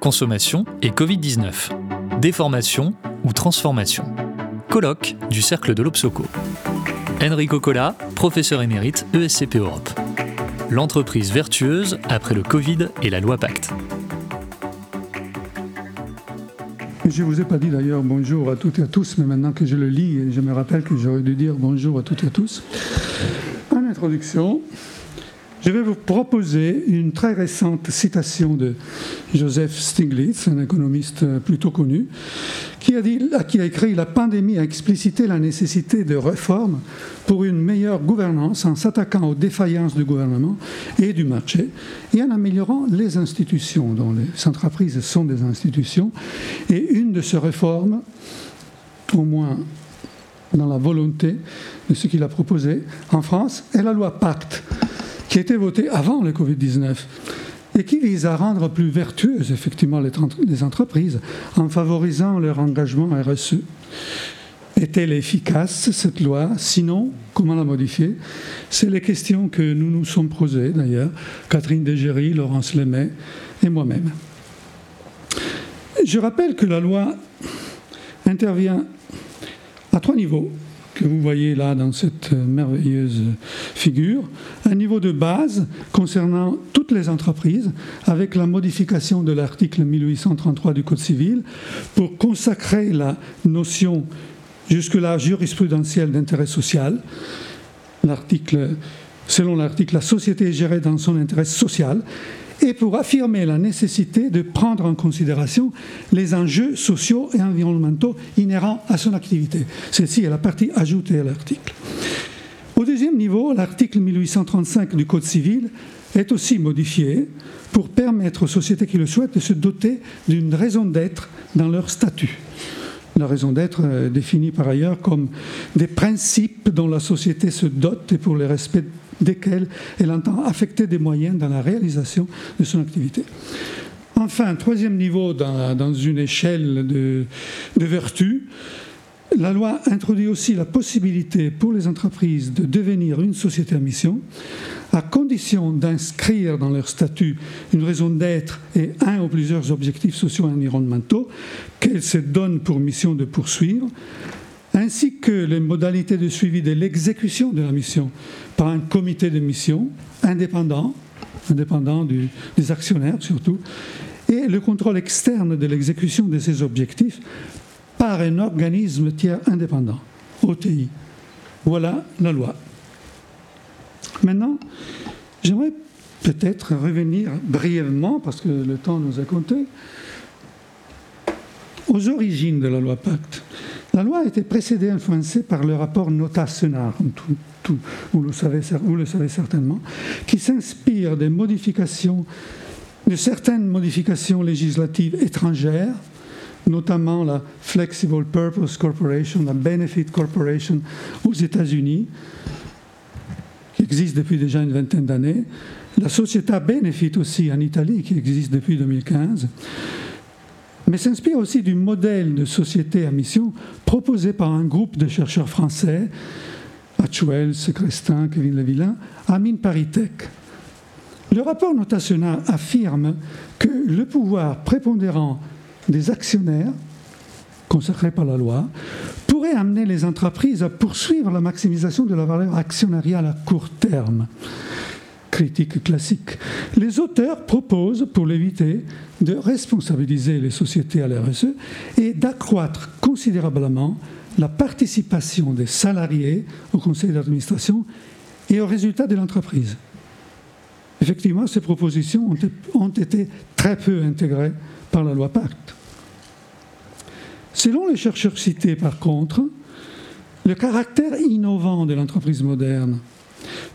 consommation et Covid-19. Déformation ou transformation. Colloque du Cercle de l'Obsoco. Enrico Cola, professeur émérite ESCP Europe. L'entreprise vertueuse après le Covid et la loi Pacte. Je ne vous ai pas dit d'ailleurs bonjour à toutes et à tous, mais maintenant que je le lis, je me rappelle que j'aurais dû dire bonjour à toutes et à tous. En introduction, je vais vous proposer une très récente citation de Joseph Stiglitz, un économiste plutôt connu, qui a, dit, qui a écrit La pandémie a explicité la nécessité de réformes pour une meilleure gouvernance en s'attaquant aux défaillances du gouvernement et du marché et en améliorant les institutions, dont les entreprises sont des institutions. Et une de ces réformes, au moins dans la volonté de ce qu'il a proposé en France, est la loi Pacte qui a été voté avant le Covid-19 et qui vise à rendre plus vertueuses effectivement les entreprises en favorisant leur engagement RSE. Est-elle efficace, cette loi? Sinon, comment la modifier? C'est les questions que nous nous sommes posées, d'ailleurs, Catherine Dégéry, Laurence Lemay et moi-même. Je rappelle que la loi intervient à trois niveaux que vous voyez là dans cette merveilleuse figure, un niveau de base concernant toutes les entreprises, avec la modification de l'article 1833 du Code civil pour consacrer la notion jusque-là jurisprudentielle d'intérêt social. L'article, selon l'article, la société est gérée dans son intérêt social et pour affirmer la nécessité de prendre en considération les enjeux sociaux et environnementaux inhérents à son activité. Celle-ci est la partie ajoutée à l'article. Au deuxième niveau, l'article 1835 du Code civil est aussi modifié pour permettre aux sociétés qui le souhaitent de se doter d'une raison d'être dans leur statut. La raison d'être est définie par ailleurs comme des principes dont la société se dote et pour le respect desquels elle entend affecter des moyens dans la réalisation de son activité. Enfin, troisième niveau dans, une échelle de, de vertu, la loi introduit aussi la possibilité pour les entreprises de devenir une société à mission, à condition d'inscrire dans leur statut une raison d'être et un ou plusieurs objectifs sociaux et environnementaux qu'elles se donnent pour mission de poursuivre, ainsi que les modalités de suivi de l'exécution de la mission par un comité de mission indépendant, indépendant des actionnaires surtout, et le contrôle externe de l'exécution de ces objectifs par un organisme tiers indépendant, OTI. Voilà la loi. Maintenant, j'aimerais peut-être revenir brièvement, parce que le temps nous a compté, aux origines de la loi Pacte. La loi a été précédée et influencée par le rapport Nota-Senard, vous, le savez, vous le savez certainement, qui s'inspire des modifications, de certaines modifications législatives étrangères, notamment la Flexible Purpose Corporation, la Benefit Corporation aux États-Unis, qui existe depuis déjà une vingtaine d'années, la Società Benefit aussi en Italie, qui existe depuis 2015 mais s'inspire aussi du modèle de société à mission proposé par un groupe de chercheurs français, Achuel, Secrestin, Kevin Levillain, à Mine Paritech. Le rapport notationnel affirme que le pouvoir prépondérant des actionnaires, consacré par la loi, pourrait amener les entreprises à poursuivre la maximisation de la valeur actionnariale à court terme critique classique. Les auteurs proposent, pour l'éviter, de responsabiliser les sociétés à l'RSE et d'accroître considérablement la participation des salariés au conseil d'administration et aux résultats de l'entreprise. Effectivement, ces propositions ont été très peu intégrées par la loi Pacte. Selon les chercheurs cités, par contre, le caractère innovant de l'entreprise moderne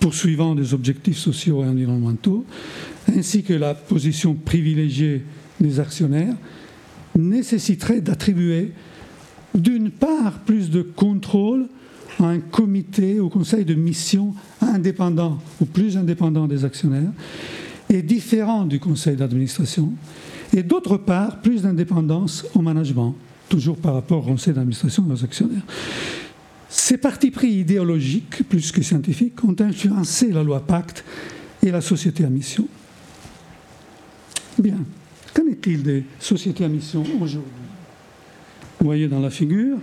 poursuivant des objectifs sociaux et environnementaux, ainsi que la position privilégiée des actionnaires, nécessiterait d'attribuer d'une part plus de contrôle à un comité ou conseil de mission indépendant ou plus indépendant des actionnaires et différent du conseil d'administration, et d'autre part plus d'indépendance au management, toujours par rapport au conseil d'administration et aux actionnaires. Ces partis pris idéologiques, plus que scientifiques, ont influencé la loi Pacte et la société à mission. Bien. Qu'en est-il des sociétés à mission aujourd'hui? Vous voyez dans la figure.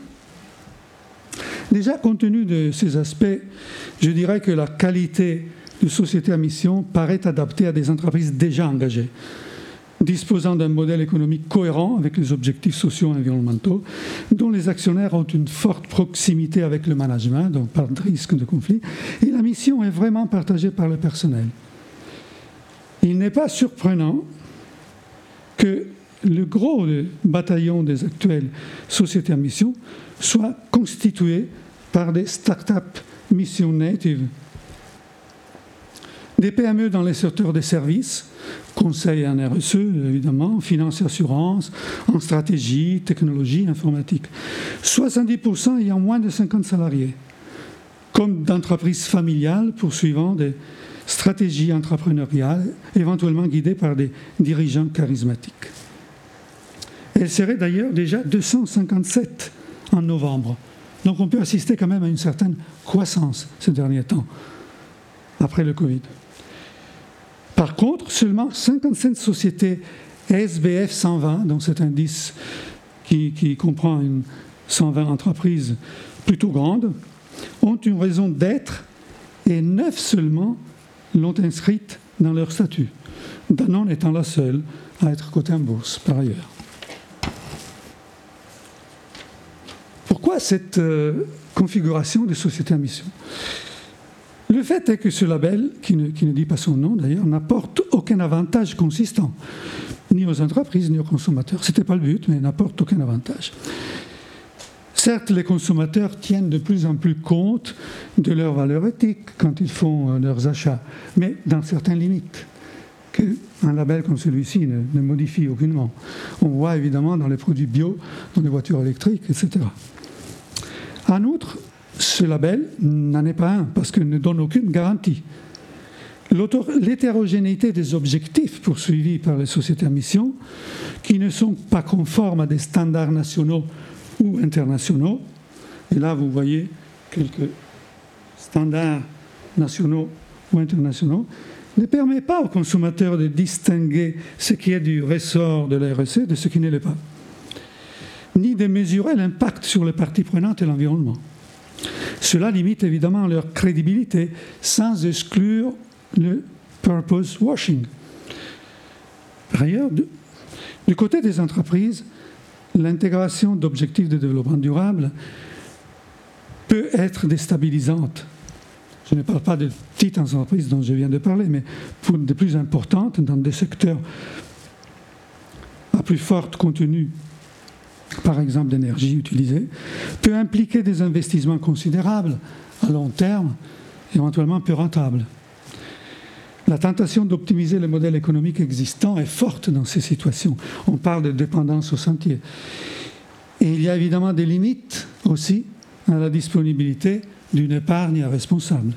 Déjà, compte tenu de ces aspects, je dirais que la qualité de société à mission paraît adaptée à des entreprises déjà engagées disposant d'un modèle économique cohérent avec les objectifs sociaux et environnementaux, dont les actionnaires ont une forte proximité avec le management, donc pas de risque de conflit, et la mission est vraiment partagée par le personnel. Il n'est pas surprenant que le gros bataillon des actuelles sociétés à mission soit constitué par des start-up mission native, des PME dans les secteurs des services, conseil en RSE, évidemment, finance et assurance, en stratégie, technologie, informatique. 70% ayant moins de 50 salariés, comme d'entreprises familiales poursuivant des stratégies entrepreneuriales, éventuellement guidées par des dirigeants charismatiques. Elle serait d'ailleurs déjà 257 en novembre. Donc on peut assister quand même à une certaine croissance ces derniers temps, après le Covid. Par contre, seulement 55 sociétés SBF 120, donc cet indice qui, comprend une 120 entreprises plutôt grandes, ont une raison d'être et 9 seulement l'ont inscrite dans leur statut, Danone étant la seule à être cotée en bourse par ailleurs. Pourquoi cette euh, configuration de société à mission? Fait est que ce label, qui ne, dit pas son nom d'ailleurs, n'apporte aucun avantage consistant, ni aux entreprises, ni aux consommateurs. Ce n'était pas le but, mais n'apporte aucun avantage. Certes, les consommateurs tiennent de plus en plus compte de leurs valeurs éthiques quand ils font euh, leurs achats, mais dans certaines limites qu'un label comme celui-ci ne, ne, modifie aucunement. On voit évidemment dans les produits bio, dans les voitures électriques, etc. En outre, ce label n'en est pas un, parce qu'il ne donne aucune garantie. L'hétérogénéité des objectifs poursuivis par les sociétés à mission, qui ne sont pas conformes à des standards nationaux ou internationaux, et là vous voyez quelques standards nationaux ou internationaux, ne permet pas aux consommateurs de distinguer ce qui est du ressort de la RSE de ce qui ne l'est pas, ni de mesurer l'impact sur les parties prenantes et l'environnement. Cela limite évidemment leur crédibilité sans exclure le purpose washing. Par ailleurs, du côté des entreprises, l'intégration d'objectifs de développement durable peut être déstabilisante. Je ne parle pas de petites entreprises dont je viens de parler, mais pour des plus importantes, dans des secteurs à plus forte contenu par exemple d'énergie utilisée, peut impliquer des investissements considérables à long terme, éventuellement peu rentables. La tentation d'optimiser le modèle économique existant est forte dans ces situations. On parle de dépendance au sentier. Et il y a évidemment des limites aussi à la disponibilité d'une épargne responsable.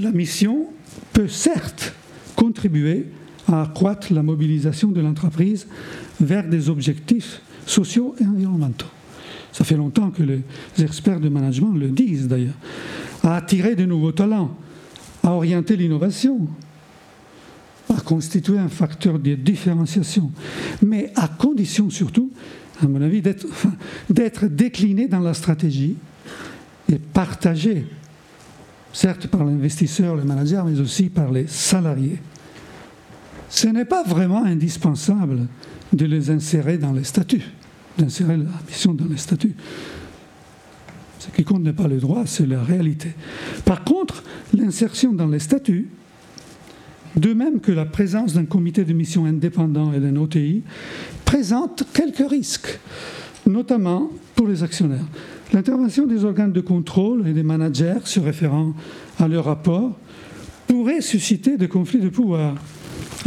La mission peut certes contribuer à accroître la mobilisation de l'entreprise vers des objectifs sociaux et environnementaux. Ça fait longtemps que les experts de management le disent d'ailleurs. À attirer de nouveaux talents, à orienter l'innovation, à constituer un facteur de différenciation, mais à condition surtout, à mon avis, d'être décliné dans la stratégie et partagé, certes par l'investisseur, le manager, mais aussi par les salariés. Ce n'est pas vraiment indispensable de les insérer dans les statuts, d'insérer la mission dans les statuts. Ce qui compte n'est pas le droit, c'est la réalité. Par contre, l'insertion dans les statuts, de même que la présence d'un comité de mission indépendant et d'un OTI, présente quelques risques, notamment pour les actionnaires. L'intervention des organes de contrôle et des managers se référant à leur rapport pourrait susciter des conflits de pouvoir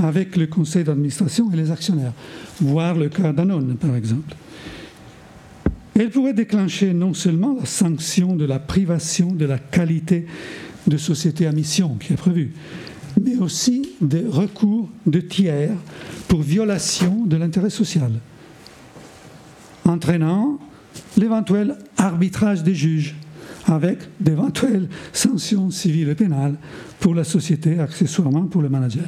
avec le conseil d'administration et les actionnaires, voire le cas Danone, par exemple. Elle pourrait déclencher non seulement la sanction de la privation de la qualité de société à mission qui est prévue, mais aussi des recours de tiers pour violation de l'intérêt social, entraînant l'éventuel arbitrage des juges avec d'éventuelles sanctions civiles et pénales pour la société, accessoirement pour le manager.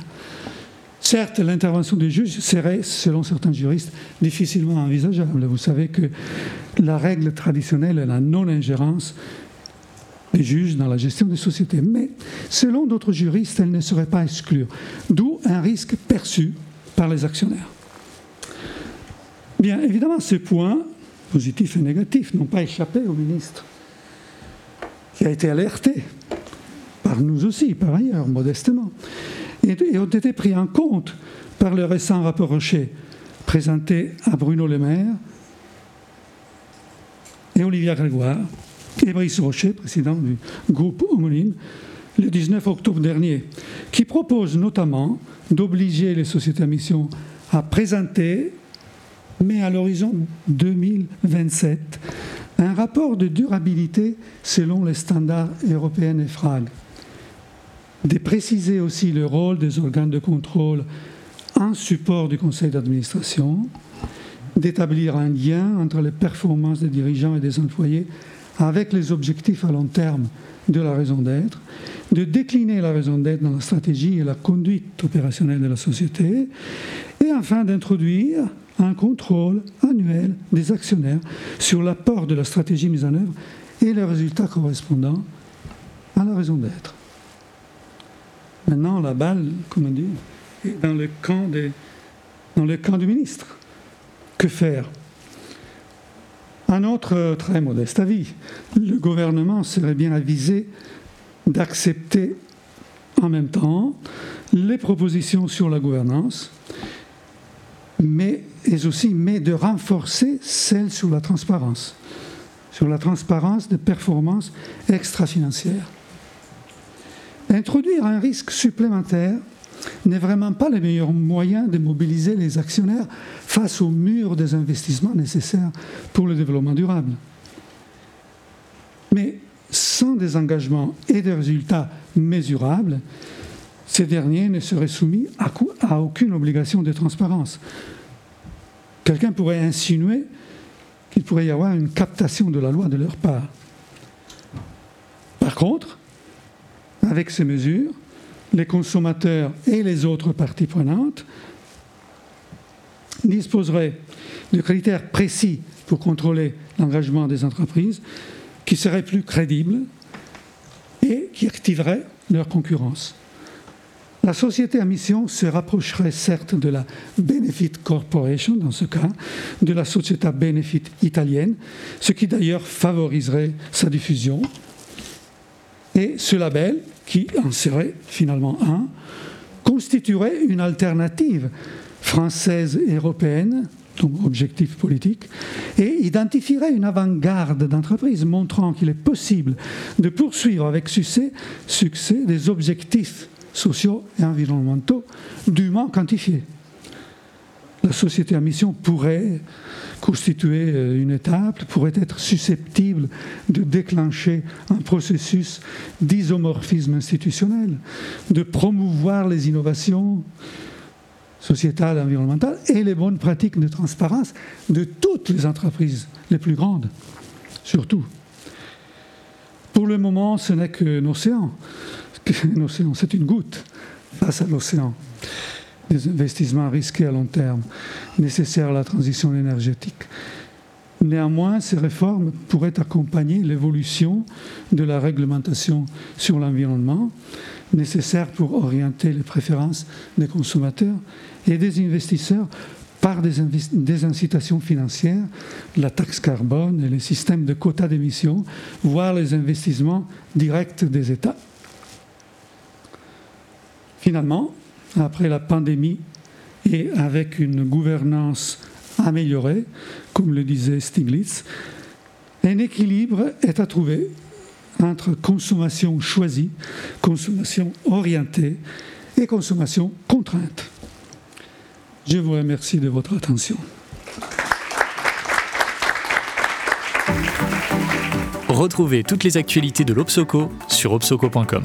Certes, l'intervention du juge serait, selon certains juristes, difficilement envisageable. Vous savez que la règle traditionnelle est la non-ingérence des juges dans la gestion des sociétés. Mais selon d'autres juristes, elle ne serait pas exclue, d'où un risque perçu par les actionnaires. Bien évidemment, ces points, positifs et négatifs, n'ont pas échappé au ministre, qui a été alerté par nous aussi, par ailleurs, modestement, et, ont été pris en compte par le récent rapport Rocher présenté à Bruno Le Maire et Olivier Grégoire et Brice Rocher, président du groupe homonyme, le 19 octobre dernier, qui propose notamment d'obliger les sociétés à mission à présenter, mais à l'horizon 2027, un rapport de durabilité selon les standards européens et de préciser aussi le rôle des organes de contrôle en support du conseil d'administration, d'établir un lien entre les performances des dirigeants et des employés avec les objectifs à long terme de la raison d'être, de décliner la raison d'être dans la stratégie et la conduite opérationnelle de la société, et enfin d'introduire un contrôle annuel des actionnaires sur l'apport de la stratégie mise en œuvre et les résultats correspondants à la raison d'être. Maintenant, la balle, comment dire, est dans le camp, dans le camp du ministre. Que faire? Un autre très modeste avis, le gouvernement serait bien avisé d'accepter en même temps les propositions sur la gouvernance, mais aussi mais de renforcer celles sur la transparence, sur la transparence des performances extra-financières. Introduire un risque supplémentaire n'est vraiment pas le meilleur moyen de mobiliser les actionnaires face au mur des investissements nécessaires pour le développement durable. Mais sans des engagements et des résultats mesurables, ces derniers ne seraient soumis à, aucune obligation de transparence. Quelqu'un pourrait insinuer qu'il pourrait y avoir une captation de la loi de leur part. Par contre, avec ces mesures, les consommateurs et les autres parties prenantes disposeraient de critères précis pour contrôler l'engagement des entreprises qui seraient plus crédibles et qui activeraient leur concurrence. La société à mission se rapprocherait certes de la Benefit Corporation, dans ce cas, de la société Benefit italienne, ce qui d'ailleurs favoriserait sa diffusion. Et ce label qui en serait finalement un, constituerait une alternative française et européenne, donc objectif politique, et identifierait une avant-garde d'entreprise montrant qu'il est possible de poursuivre avec succès, des objectifs sociaux et environnementaux dûment quantifiés. La société à mission pourrait constituer euh, une étape, pourrait être susceptible de déclencher un processus d'isomorphisme institutionnel, de promouvoir les innovations sociétales environnementales et les bonnes pratiques de transparence de toutes les entreprises, les plus grandes, surtout. Pour le moment, ce n'est qu'un océan, c'est une goutte face à l'océan des investissements risqués à long terme nécessaires à la transition énergétique. Néanmoins, ces réformes pourraient accompagner l'évolution de la réglementation sur l'environnement nécessaire pour orienter les préférences des consommateurs et des investisseurs par des, incitations financières, la taxe carbone et les systèmes de quotas d'émissions, voire les investissements directs des États. Finalement, après la pandémie et avec une gouvernance améliorée, comme le disait Stiglitz, un équilibre est à trouver entre consommation choisie, consommation orientée et consommation contrainte. Je vous remercie de votre attention. Retrouvez toutes les actualités de l'Obsoco sur obsoco.com.